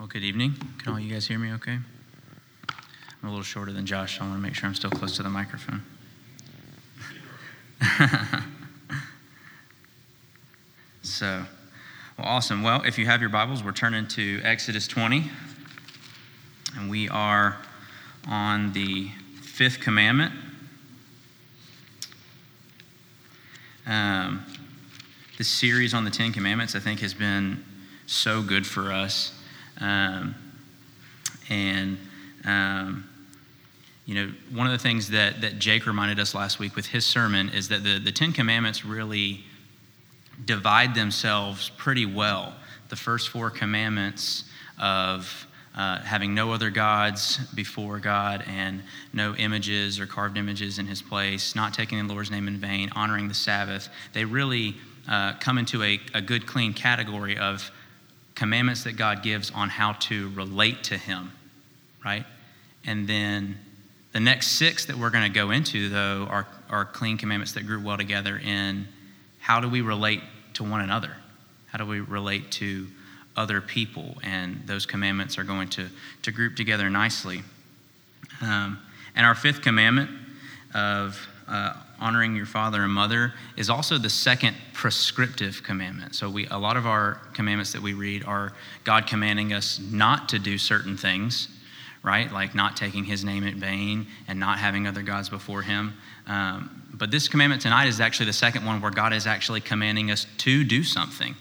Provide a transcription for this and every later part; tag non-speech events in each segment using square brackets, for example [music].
Well, good evening. Can all you guys hear me okay? I'm a little shorter than Josh, so I want to make sure I'm still close to the microphone. [laughs] so, well, awesome. Well, if you have your Bibles, we're turning to Exodus 20, and we are on the fifth commandment. Um, series on the Ten Commandments, I think, has been so good for us. Um, and, um, you know, one of the things that, that Jake reminded us last week with his sermon is that the, the Ten Commandments really divide themselves pretty well. The first four commandments of uh, having no other gods before God and no images or carved images in his place, not taking the Lord's name in vain, honoring the Sabbath, they really uh, come into a, a good, clean category of commandments that God gives on how to relate to him, right? And then the next six that we're going to go into, though, are, are clean commandments that group well together in how do we relate to one another? How do we relate to other people? And those commandments are going to, to group together nicely. Um, and our fifth commandment of uh, honoring your father and mother is also the second prescriptive commandment. So we a lot of our commandments that we read are God commanding us not to do certain things, right? Like not taking his name in vain and not having other gods before him. Um, but this commandment tonight is actually the second one where God is actually commanding us to do something.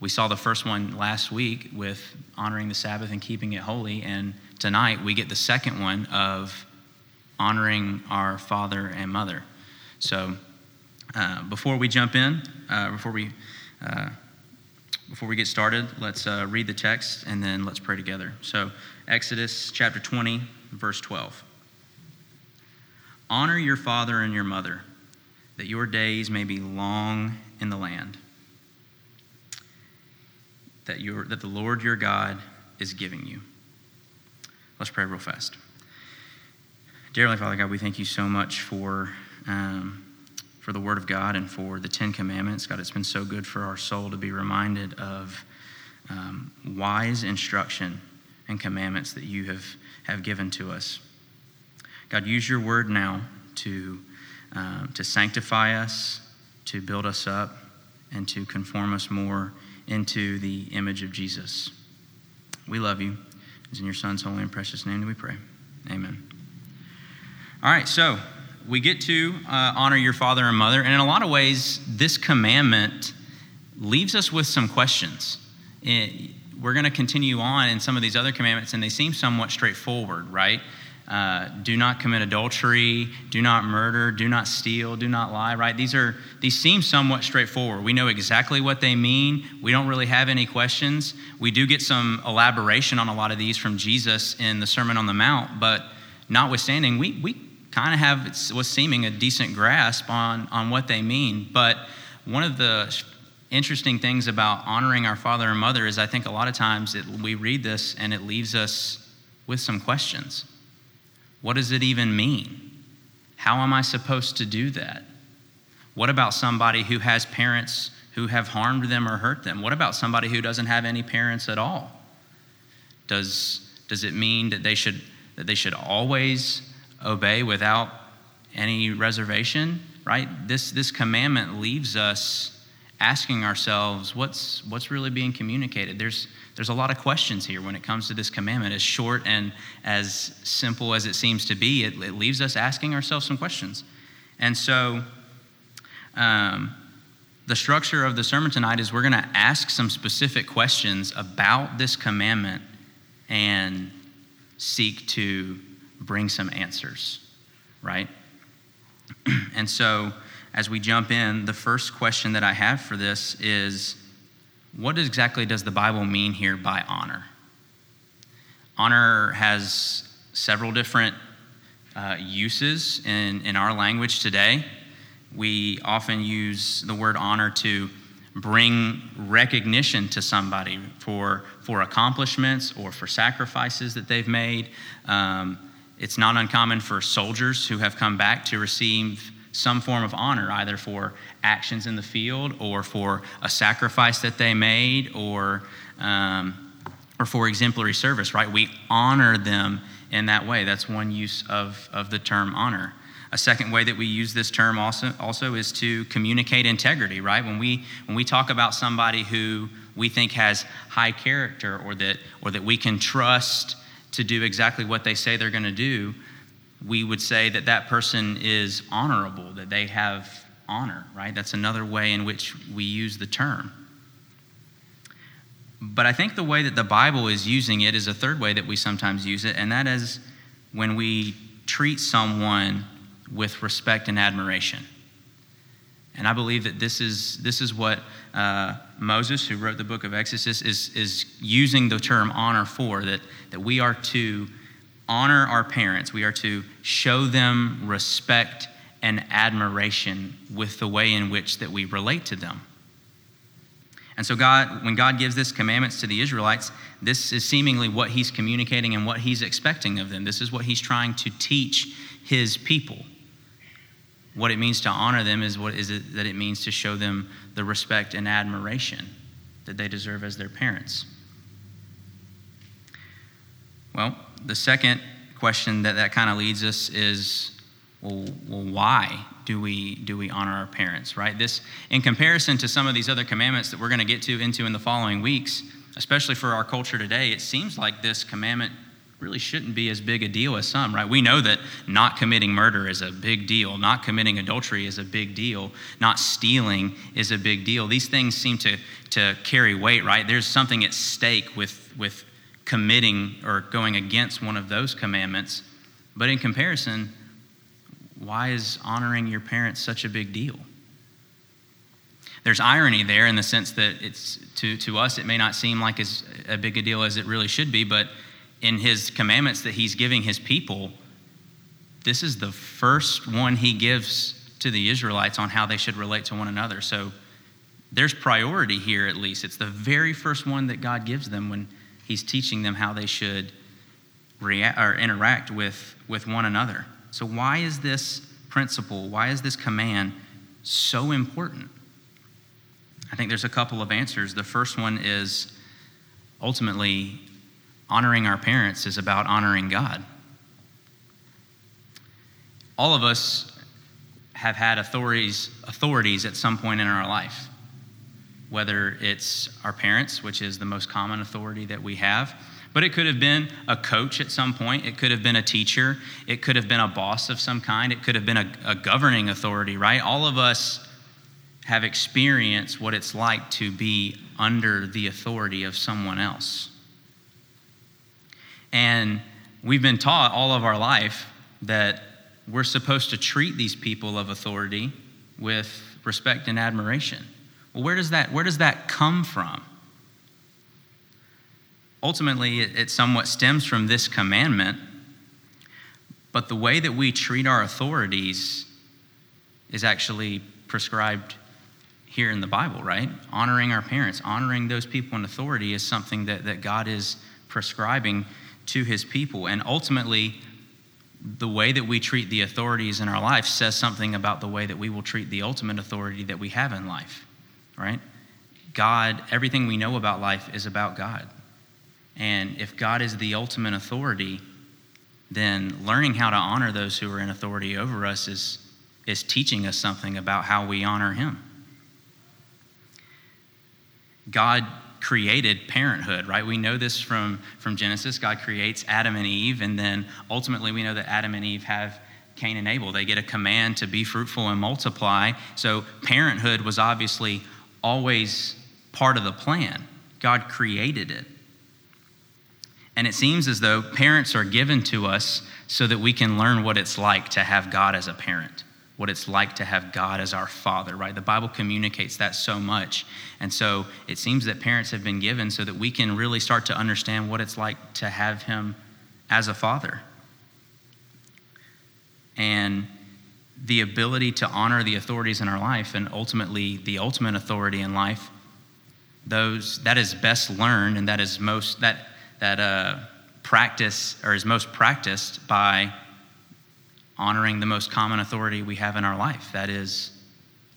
We saw the first one last week with honoring the Sabbath and keeping it holy, and tonight we get the second one of honoring our father and mother. So, uh, before we jump in, uh, before we uh, before we get started, let's uh, read the text and then let's pray together. So, Exodus chapter 20, verse 12. Honor your father and your mother that your days may be long in the land that, your, that the Lord your God is giving you. Let's pray real fast. Dear Heavenly Father God, we thank you so much for, um, for the Word of God and for the Ten Commandments. God, it's been so good for our soul to be reminded of um, wise instruction and commandments that you have, have given to us. God, use your Word now to um, to sanctify us, to build us up, and to conform us more into the image of Jesus. We love you. It's in your Son's holy and precious name that we pray. Amen. All right, so we get to uh, honor your father and mother, and in a lot of ways, this commandment leaves us with some questions. It, we're going to continue on in some of these other commandments, and they seem somewhat straightforward, right? Uh, do not commit adultery, do not murder, do not steal, do not lie, right? These are these seem somewhat straightforward. We know exactly what they mean. We don't really have any questions. We do get some elaboration on a lot of these from Jesus in the Sermon on the Mount, but notwithstanding, we we kind of have what's seeming a decent grasp on on what they mean. But one of the interesting things about honoring our father and mother is I think a lot of times it, we read this and it leaves us with some questions what does it even mean? How am I supposed to do that? What about somebody who has parents who have harmed them or hurt them? What about somebody who doesn't have any parents at all? Does, does it mean that they, should, that they should always obey without any reservation? Right? This, this commandment leaves us asking ourselves what's, what's really being communicated. There's, there's a lot of questions here when it comes to this commandment. As short and as simple as it seems to be, it, it leaves us asking ourselves some questions. And so, um, the structure of the sermon tonight is we're going to ask some specific questions about this commandment and seek to bring some answers, right? [clears throat] and so, as we jump in, the first question that I have for this is what exactly does the Bible mean here by honor? Honor has several different uh, uses in, in our language today. We often use the word honor to bring recognition to somebody for, for accomplishments or for sacrifices that they've made. Um, it's not uncommon for soldiers who have come back to receive some form of honor, either for actions in the field or for a sacrifice that they made or, um, or for exemplary service, right? We honor them in that way. That's one use of, of the term honor. A second way that we use this term also, also is to communicate integrity, right? When we, when we talk about somebody who we think has high character or that, or that we can trust to do exactly what they say they're going to do, we would say that that person is honorable, that they have honor, right? That's another way in which we use the term. But I think the way that the Bible is using it is a third way that we sometimes use it, and that is when we treat someone with respect and admiration. And I believe that this is, this is what uh, Moses, who wrote the book of Exodus, is, is using the term honor for that, that we are to honor our parents, we are to show them respect and admiration with the way in which that we relate to them. And so God when God gives this commandments to the Israelites, this is seemingly what he's communicating and what he's expecting of them. This is what he's trying to teach his people what it means to honor them is what is it that it means to show them the respect and admiration that they deserve as their parents. Well, the second question that that kind of leads us is well, well, why do we do we honor our parents right this in comparison to some of these other commandments that we're going to get to into in the following weeks especially for our culture today it seems like this commandment really shouldn't be as big a deal as some, right? We know that not committing murder is a big deal, not committing adultery is a big deal, not stealing is a big deal. These things seem to, to carry weight, right? There's something at stake with, with committing or going against one of those commandments. But in comparison, why is honoring your parents such a big deal? There's irony there in the sense that it's to, to us it may not seem like as a big a deal as it really should be, but in his commandments that he's giving his people, this is the first one he gives to the Israelites on how they should relate to one another. So there's priority here, at least. It's the very first one that God gives them when he's teaching them how they should react or interact with, with one another. So, why is this principle, why is this command so important? I think there's a couple of answers. The first one is ultimately honoring our parents is about honoring God. All of us have had authorities, authorities at some point in our life, whether it's our parents, which is the most common authority that we have, but it could have been a coach at some point. It could have been a teacher. It could have been a boss of some kind. It could have been a, a governing authority, right? All of us have experienced what it's like to be under the authority of someone else. And we've been taught all of our life that we're supposed to treat these people of authority with respect and admiration. Well, where does that, where does that come from? Ultimately, it, it somewhat stems from this commandment, but the way that we treat our authorities is actually prescribed here in the Bible, right? Honoring our parents, honoring those people in authority is something that, that God is prescribing to his people. And ultimately, the way that we treat the authorities in our life says something about the way that we will treat the ultimate authority that we have in life, right? God, everything we know about life is about God. And if God is the ultimate authority, then learning how to honor those who are in authority over us is, is teaching us something about how we honor Him. God created parenthood, right? We know this from, from Genesis. God creates Adam and Eve, and then ultimately we know that Adam and Eve have Cain and Abel. They get a command to be fruitful and multiply. So parenthood was obviously always part of the plan. God created it. And it seems as though parents are given to us so that we can learn what it's like to have God as a parent what it's like to have God as our father, right? The Bible communicates that so much. And so it seems that parents have been given so that we can really start to understand what it's like to have him as a father. And the ability to honor the authorities in our life and ultimately the ultimate authority in life those that is best learned and that is most that that uh, practice or is most practiced by honoring the most common authority we have in our life that is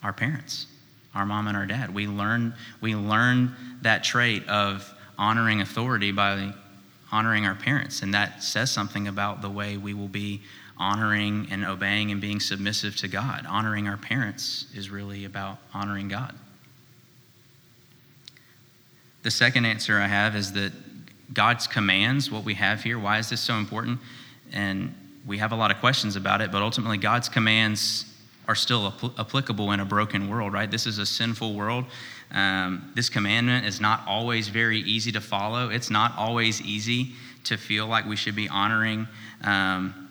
our parents our mom and our dad we learn we learn that trait of honoring authority by honoring our parents. And that says something about the way we will be honoring and obeying and being submissive to God. Honoring our parents is really about honoring God. The second answer I have is that God's commands, what we have here, why is this so important? And we have a lot of questions about it, but ultimately, God's commands are still apl- applicable in a broken world, right? This is a sinful world. Um, this commandment is not always very easy to follow. It's not always easy to feel like we should be honoring um,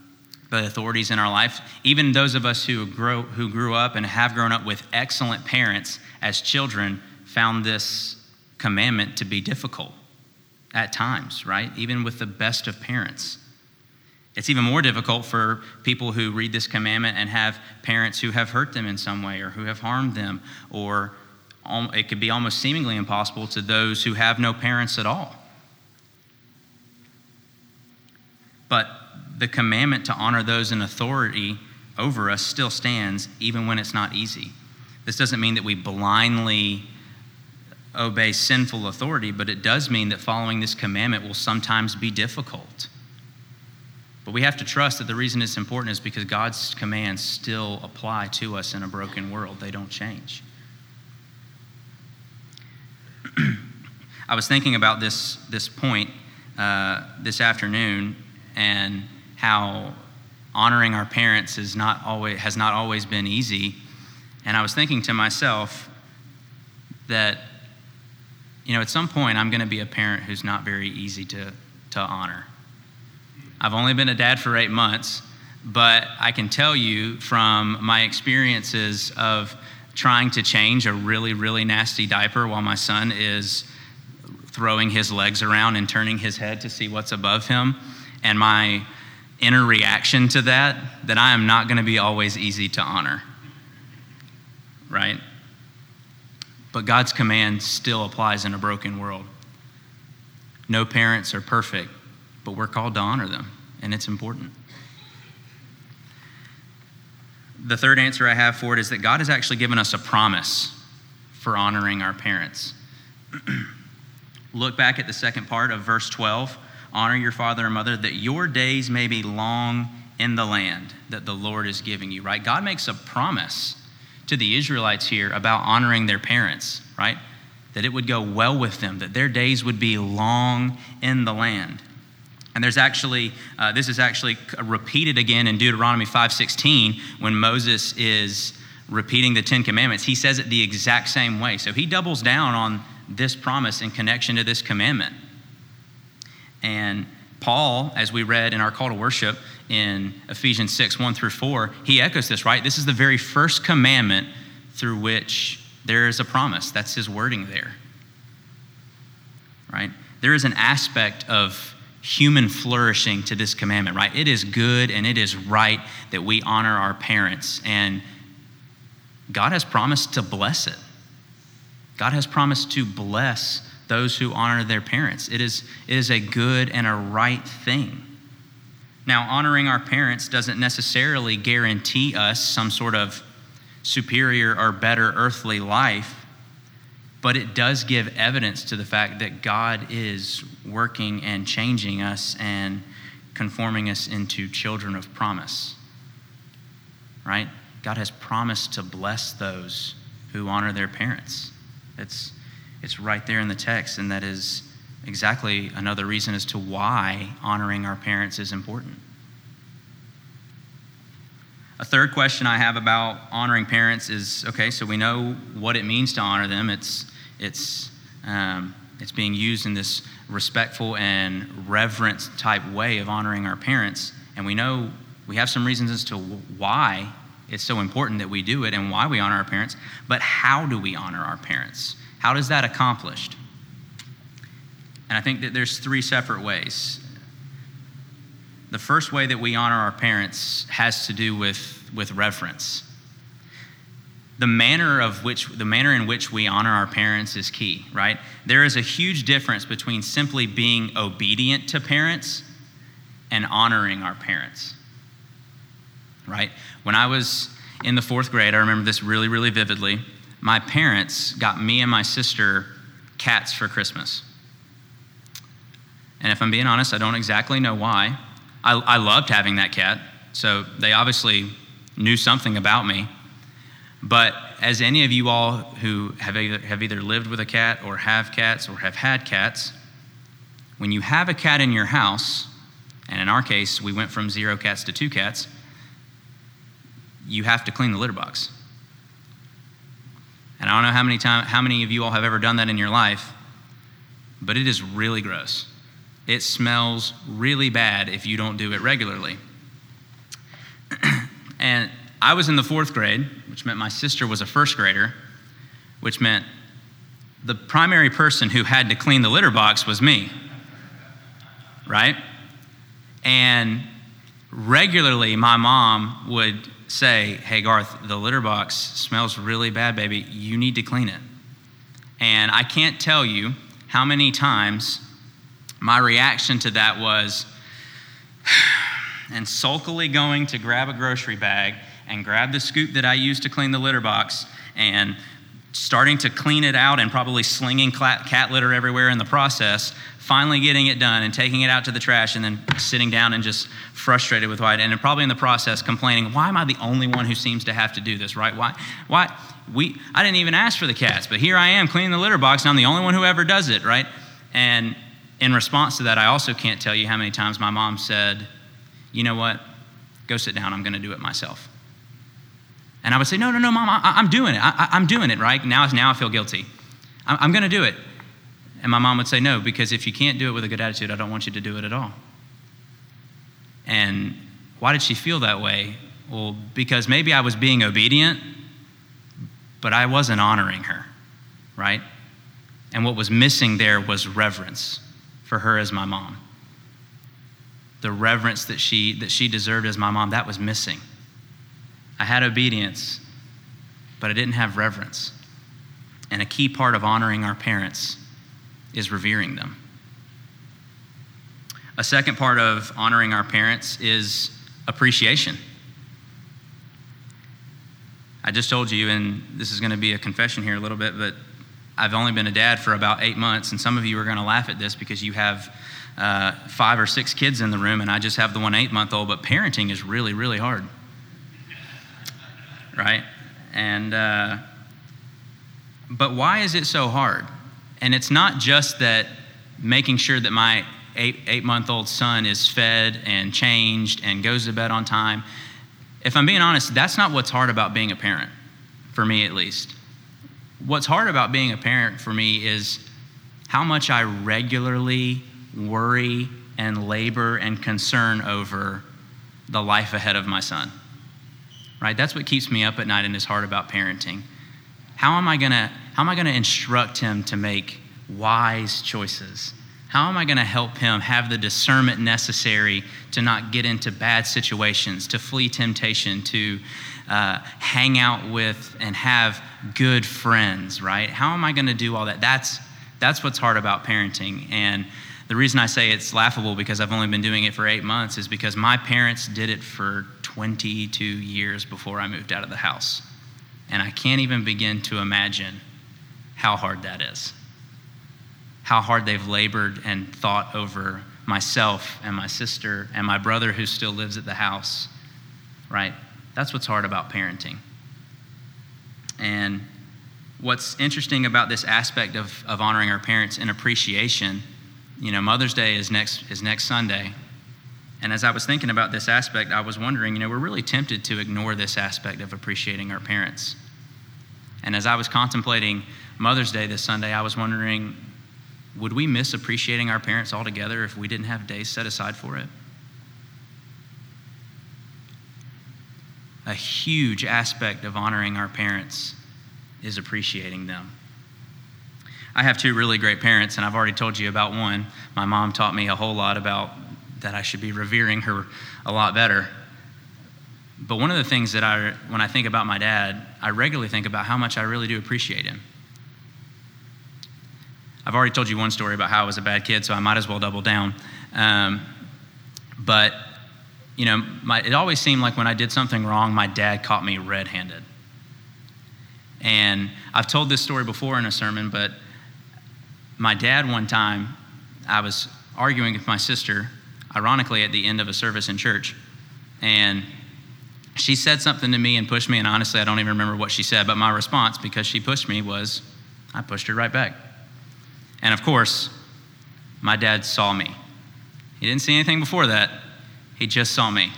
the authorities in our life. Even those of us who, grow, who grew up and have grown up with excellent parents as children found this commandment to be difficult at times, right? Even with the best of parents. It's even more difficult for people who read this commandment and have parents who have hurt them in some way or who have harmed them, or it could be almost seemingly impossible to those who have no parents at all. But the commandment to honor those in authority over us still stands, even when it's not easy. This doesn't mean that we blindly obey sinful authority, but it does mean that following this commandment will sometimes be difficult. But we have to trust that the reason it's important is because God's commands still apply to us in a broken world, they don't change. [clears throat] I was thinking about this, this point uh, this afternoon and how honoring our parents is not always, has not always been easy. And I was thinking to myself that, you know, at some point I'm going to be a parent who's not very easy to, to honor. I've only been a dad for eight months, but I can tell you from my experiences of trying to change a really, really nasty diaper while my son is throwing his legs around and turning his head to see what's above him, and my inner reaction to that, that I am not going to be always easy to honor. Right? But God's command still applies in a broken world. No parents are perfect, but we're called to honor them, and it's important. The third answer I have for it is that God has actually given us a promise for honoring our parents. [clears throat] Look back at the second part of verse 12 honor your father and mother, that your days may be long in the land that the Lord is giving you, right? God makes a promise to the Israelites here about honoring their parents, right? That it would go well with them, that their days would be long in the land. And there's actually, uh, this is actually repeated again in Deuteronomy 5.16 when Moses is repeating the Ten Commandments. He says it the exact same way. So he doubles down on this promise in connection to this commandment. And Paul, as we read in our call to worship in Ephesians 6, 1 through 4, he echoes this, right? This is the very first commandment through which there is a promise. That's his wording there. Right? There is an aspect of human flourishing to this commandment, right? It is good and it is right that we honor our parents, and God has promised to bless it. God has promised to bless those who honor their parents. It is, it is a good and a right thing. Now, honoring our parents doesn't necessarily guarantee us some sort of superior or better earthly life but it does give evidence to the fact that God is working and changing us and conforming us into children of promise. Right? God has promised to bless those who honor their parents. It's, it's right there in the text, and that is exactly another reason as to why honoring our parents is important. A third question I have about honoring parents is okay, so we know what it means to honor them. It's it's, um, it's being used in this respectful and reverent type way of honoring our parents. And we know we have some reasons as to why it's so important that we do it and why we honor our parents. But how do we honor our parents? How does that accomplished? And I think that there's three separate ways. The first way that we honor our parents has to do with, with reverence. The manner of which the manner in which we honor our parents is key right? There is a huge difference between simply being obedient to parents and honoring our parents right? When i was in the fourth grade i remember this really really vividly. My parents got me and my sister cats for christmas. And if I'm being honest, I don't exactly know why. I, I loved having that cat, so they obviously knew something about me. But as any of you all who have either, have either lived with a cat or have cats or have had cats, when you have a cat in your house, and in our case, we went from zero cats to two cats, you have to clean the litter box. And I don't know how many, time, how many of you all have ever done that in your life, but it is really gross. It smells really bad if you don't do it regularly. [clears throat] and I was in the fourth grade, which meant my sister was a first grader, which meant the primary person who had to clean the litter box was me. Right? And regularly, my mom would say, Hey, Garth, the litter box smells really bad, baby. You need to clean it. And I can't tell you how many times my reaction to that was, [sighs] and sulkily going to grab a grocery bag and grab the scoop that I used to clean the litter box and starting to clean it out and probably slinging cat litter everywhere in the process, finally getting it done and taking it out to the trash and then sitting down and just frustrated with why and probably in the process complaining why am i the only one who seems to have to do this right? Why why we i didn't even ask for the cats but here i am cleaning the litter box and i'm the only one who ever does it right? And in response to that i also can't tell you how many times my mom said you know what go sit down i'm going to do it myself and I would say, No, no, no, mom, I, am doing it. I, am doing it, right? Now, now I feel guilty. I'm, I'm going to do it. And my mom would say, No, because if you can't do it with a good attitude, I don't want you to do it at all. And why did she feel that way? Well, because maybe I was being obedient, but I wasn't honoring her, right? And what was missing there was reverence for her as my mom. The reverence that she, that she deserved as my mom, that was missing. I had obedience, but I didn't have reverence. And a key part of honoring our parents is revering them. A second part of honoring our parents is appreciation. I just told you, and this is going to be a confession here a little bit, but I've only been a dad for about eight months, and some of you are going to laugh at this because you have uh, five or six kids in the room, and I just have the one eight month old, but parenting is really, really hard right? And, uh, but why is it so hard? And it's not just that making sure that my eight, eight month old son is fed and changed and goes to bed on time. If I'm being honest, that's not what's hard about being a parent, for me at least. What's hard about being a parent for me is how much I regularly worry and labor and concern over the life ahead of my son right? That's what keeps me up at night and is hard about parenting. How am I gonna, how am I gonna instruct him to make wise choices? How am I going to help him have the discernment necessary to not get into bad situations, to flee temptation, to uh, hang out with and have good friends, right? How am I going to do all that? That's, that's what's hard about parenting. And the reason I say it's laughable because I've only been doing it for eight months is because my parents did it for 22 years before I moved out of the house. And I can't even begin to imagine how hard that is. How hard they've labored and thought over myself and my sister and my brother who still lives at the house, right? That's what's hard about parenting. And what's interesting about this aspect of, of honoring our parents in appreciation, you know, Mother's Day is next, is next Sunday. And as I was thinking about this aspect, I was wondering, you know, we're really tempted to ignore this aspect of appreciating our parents. And as I was contemplating Mother's Day this Sunday, I was wondering, would we miss appreciating our parents altogether if we didn't have days set aside for it? A huge aspect of honoring our parents is appreciating them. I have two really great parents, and I've already told you about one. My mom taught me a whole lot about that I should be revering her a lot better. But one of the things that I, when I think about my dad, I regularly think about how much I really do appreciate him. I've already told you one story about how I was a bad kid, so I might as well double down. Um, but, you know, my, it always seemed like when I did something wrong, my dad caught me red handed. And I've told this story before in a sermon, but my dad, one time, I was arguing with my sister, ironically, at the end of a service in church. And she said something to me and pushed me, and honestly, I don't even remember what she said, but my response, because she pushed me, was I pushed her right back. And of course, my dad saw me. He didn't see anything before that, he just saw me.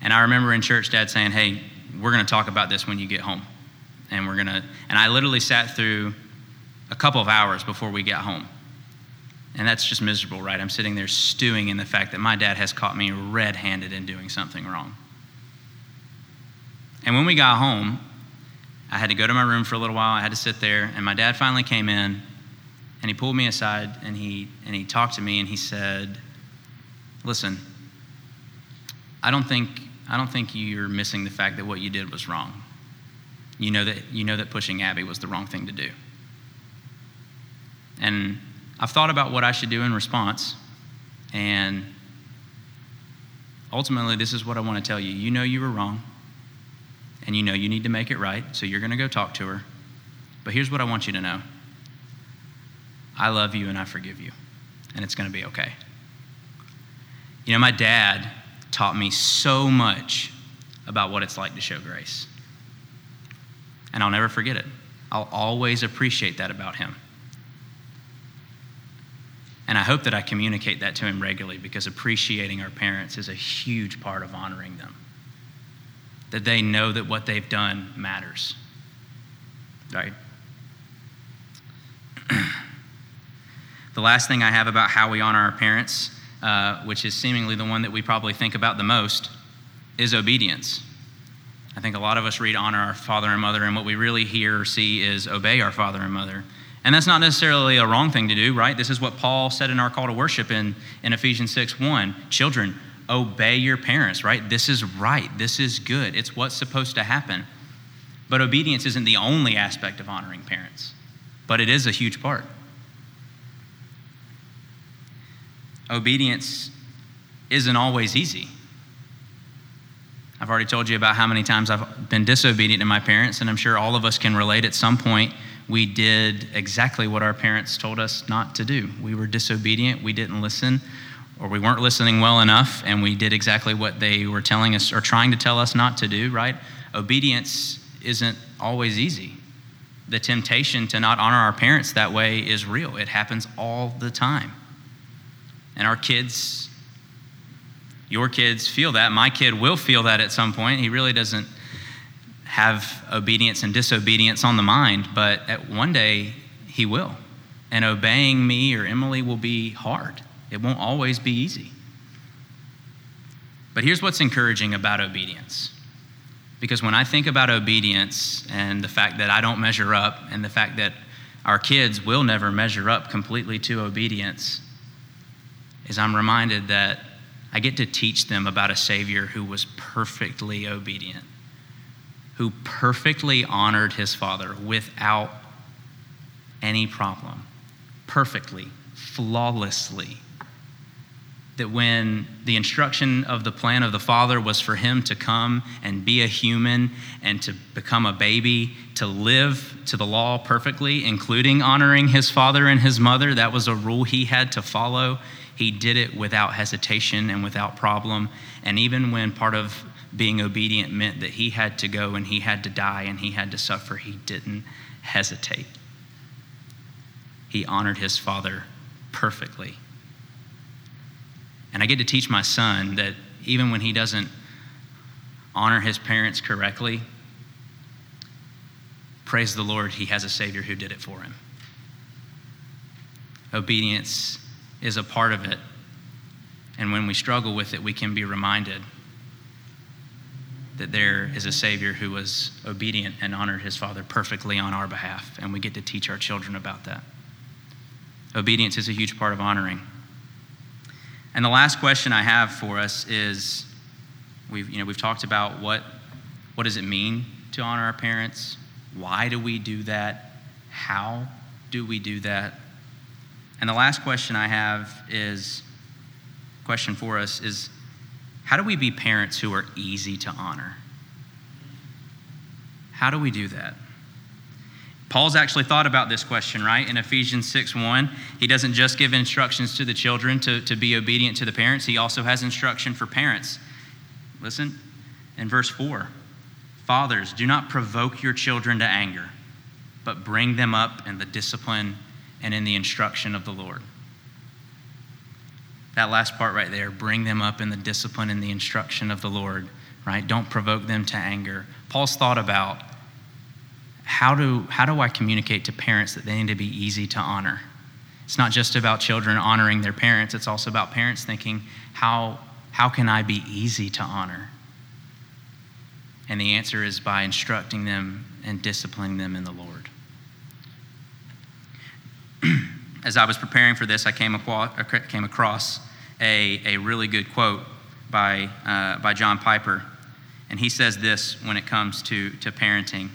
And I remember in church, dad saying, Hey, we're going to talk about this when you get home. And we're going to, and I literally sat through a couple of hours before we got home. And that's just miserable, right? I'm sitting there stewing in the fact that my dad has caught me red handed in doing something wrong. And when we got home, I had to go to my room for a little while. I had to sit there, and my dad finally came in and he pulled me aside and he, and he talked to me and he said, Listen, I don't think, I don't think you're missing the fact that what you did was wrong. You know that, you know that pushing Abby was the wrong thing to do. And I've thought about what I should do in response, and ultimately, this is what I want to tell you. You know you were wrong, and you know you need to make it right, so you're going to go talk to her. But here's what I want you to know I love you and I forgive you, and it's going to be okay. You know, my dad taught me so much about what it's like to show grace, and I'll never forget it. I'll always appreciate that about him. And I hope that I communicate that to him regularly because appreciating our parents is a huge part of honoring them. That they know that what they've done matters. Right? [clears throat] the last thing I have about how we honor our parents, uh, which is seemingly the one that we probably think about the most, is obedience. I think a lot of us read honor our father and mother, and what we really hear or see is obey our father and mother. And that's not necessarily a wrong thing to do, right? This is what Paul said in our call to worship in, in Ephesians 6 1. Children, obey your parents, right? This is right. This is good. It's what's supposed to happen. But obedience isn't the only aspect of honoring parents, but it is a huge part. Obedience isn't always easy. I've already told you about how many times I've been disobedient to my parents, and I'm sure all of us can relate at some point we did exactly what our parents told us not to do. We were disobedient, we didn't listen, or we weren't listening well enough, and we did exactly what they were telling us or trying to tell us not to do, right? Obedience isn't always easy. The temptation to not honor our parents that way is real, it happens all the time. And our kids, your kids feel that. My kid will feel that at some point. He really doesn't have obedience and disobedience on the mind, but at one day he will. And obeying me or Emily will be hard. It won't always be easy. But here's what's encouraging about obedience. Because when I think about obedience and the fact that I don't measure up, and the fact that our kids will never measure up completely to obedience, is I'm reminded that I get to teach them about a Savior who was perfectly obedient who perfectly honored his father without any problem, perfectly, flawlessly. That when the instruction of the plan of the Father was for him to come and be a human and to become a baby, to live to the law perfectly, including honoring his father and his mother, that was a rule he had to follow. He did it without hesitation and without problem. And even when part of being obedient meant that he had to go and he had to die and he had to suffer, he didn't hesitate. He honored his father perfectly. And I get to teach my son that even when he doesn't honor his parents correctly, praise the Lord, he has a Savior who did it for him. Obedience is a part of it. And when we struggle with it, we can be reminded that there is a Savior who was obedient and honored his Father perfectly on our behalf, and we get to teach our children about that. Obedience is a huge part of honoring. And the last question I have for us is we've, you know, we've talked about what, what does it mean to honor our parents? Why do we do that? How do we do that? And the last question I have is question for us is how do we be parents who are easy to honor? How do we do that? Paul's actually thought about this question, right? In Ephesians 6 1, he doesn't just give instructions to the children to, to be obedient to the parents, he also has instruction for parents. Listen, in verse 4 Fathers, do not provoke your children to anger, but bring them up in the discipline and in the instruction of the Lord. That last part right there, bring them up in the discipline and the instruction of the Lord, right? Don't provoke them to anger. Paul's thought about how do, how do I communicate to parents that they need to be easy to honor? It's not just about children honoring their parents, it's also about parents thinking, how, how can I be easy to honor? And the answer is by instructing them and disciplining them in the Lord. [clears throat] As I was preparing for this, I came across, came across a, a really good quote by, uh, by John Piper. And he says this when it comes to, to parenting.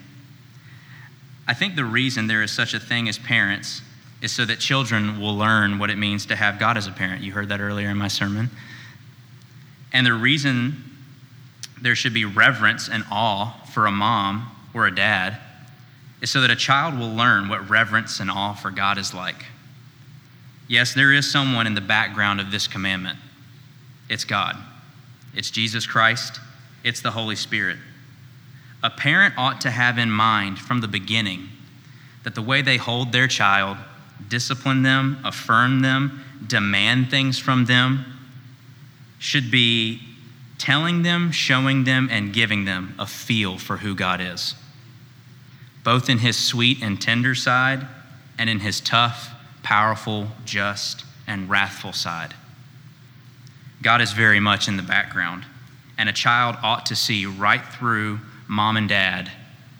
I think the reason there is such a thing as parents is so that children will learn what it means to have God as a parent. You heard that earlier in my sermon. And the reason there should be reverence and awe for a mom or a dad is so that a child will learn what reverence and awe for God is like. Yes, there is someone in the background of this commandment. It's God, it's Jesus Christ, it's the Holy Spirit a parent ought to have in mind from the beginning that the way they hold their child, discipline them, affirm them, demand things from them, should be telling them, showing them, and giving them a feel for who God is, both in his sweet and tender side and in his tough, powerful, just, and wrathful side. God is very much in the background, and a child ought to see right through mom and dad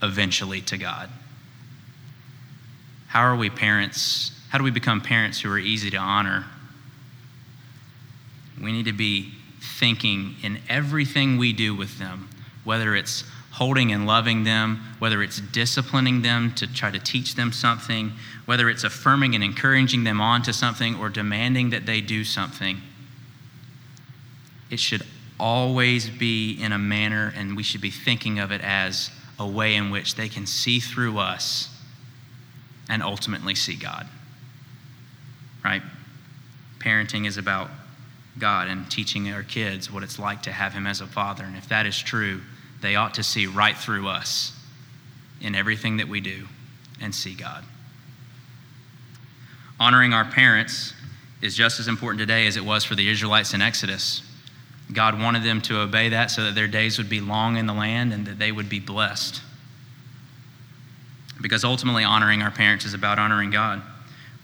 eventually to God? How are we parents? How do we become parents who are easy to honor? We need to be thinking in everything we do with them, whether it's holding and loving them, whether it's disciplining them to try to teach them something, whether it's affirming and encouraging them onto something or demanding that they do something. It should always be in a manner, and we should be thinking of it as a way in which they can see through us and ultimately see God. Right? Parenting is about God and teaching our kids what it's like to have Him as a father. And if that is true, they ought to see right through us in everything that we do and see God. Honoring our parents is just as important today as it was for the Israelites in Exodus. God wanted them to obey that so that their days would be long in the land and that they would be blessed. Because ultimately, honoring our parents is about honoring God.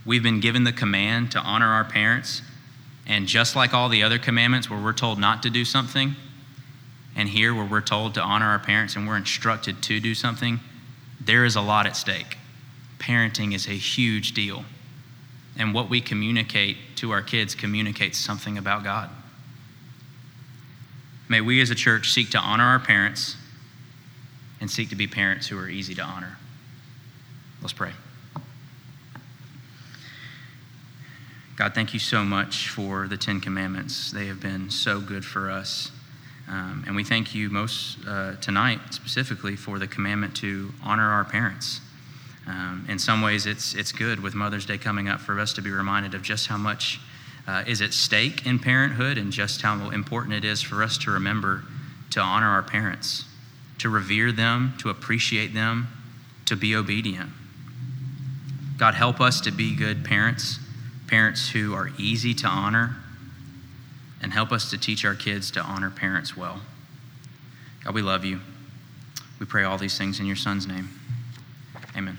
We've been given the command to honor our parents, and just like all the other commandments where we're told not to do something, and here where we're told to honor our parents and we're instructed to do something, there is a lot at stake. Parenting is a huge deal. And what we communicate to our kids communicates something about God. May we as a church seek to honor our parents and seek to be parents who are easy to honor. Let's pray. God, thank you so much for the Ten Commandments. They have been so good for us. Um, and we thank you most uh, tonight, specifically, for the commandment to honor our parents. Um, in some ways, it's, it's good with Mother's Day coming up for us to be reminded of just how much uh, is at stake in parenthood and just how important it is for us to remember to honor our parents, to revere them, to appreciate them, to be obedient. God, help us to be good parents, parents who are easy to honor, and help us to teach our kids to honor parents well. God, we love you. We pray all these things in your Son's name. Amen.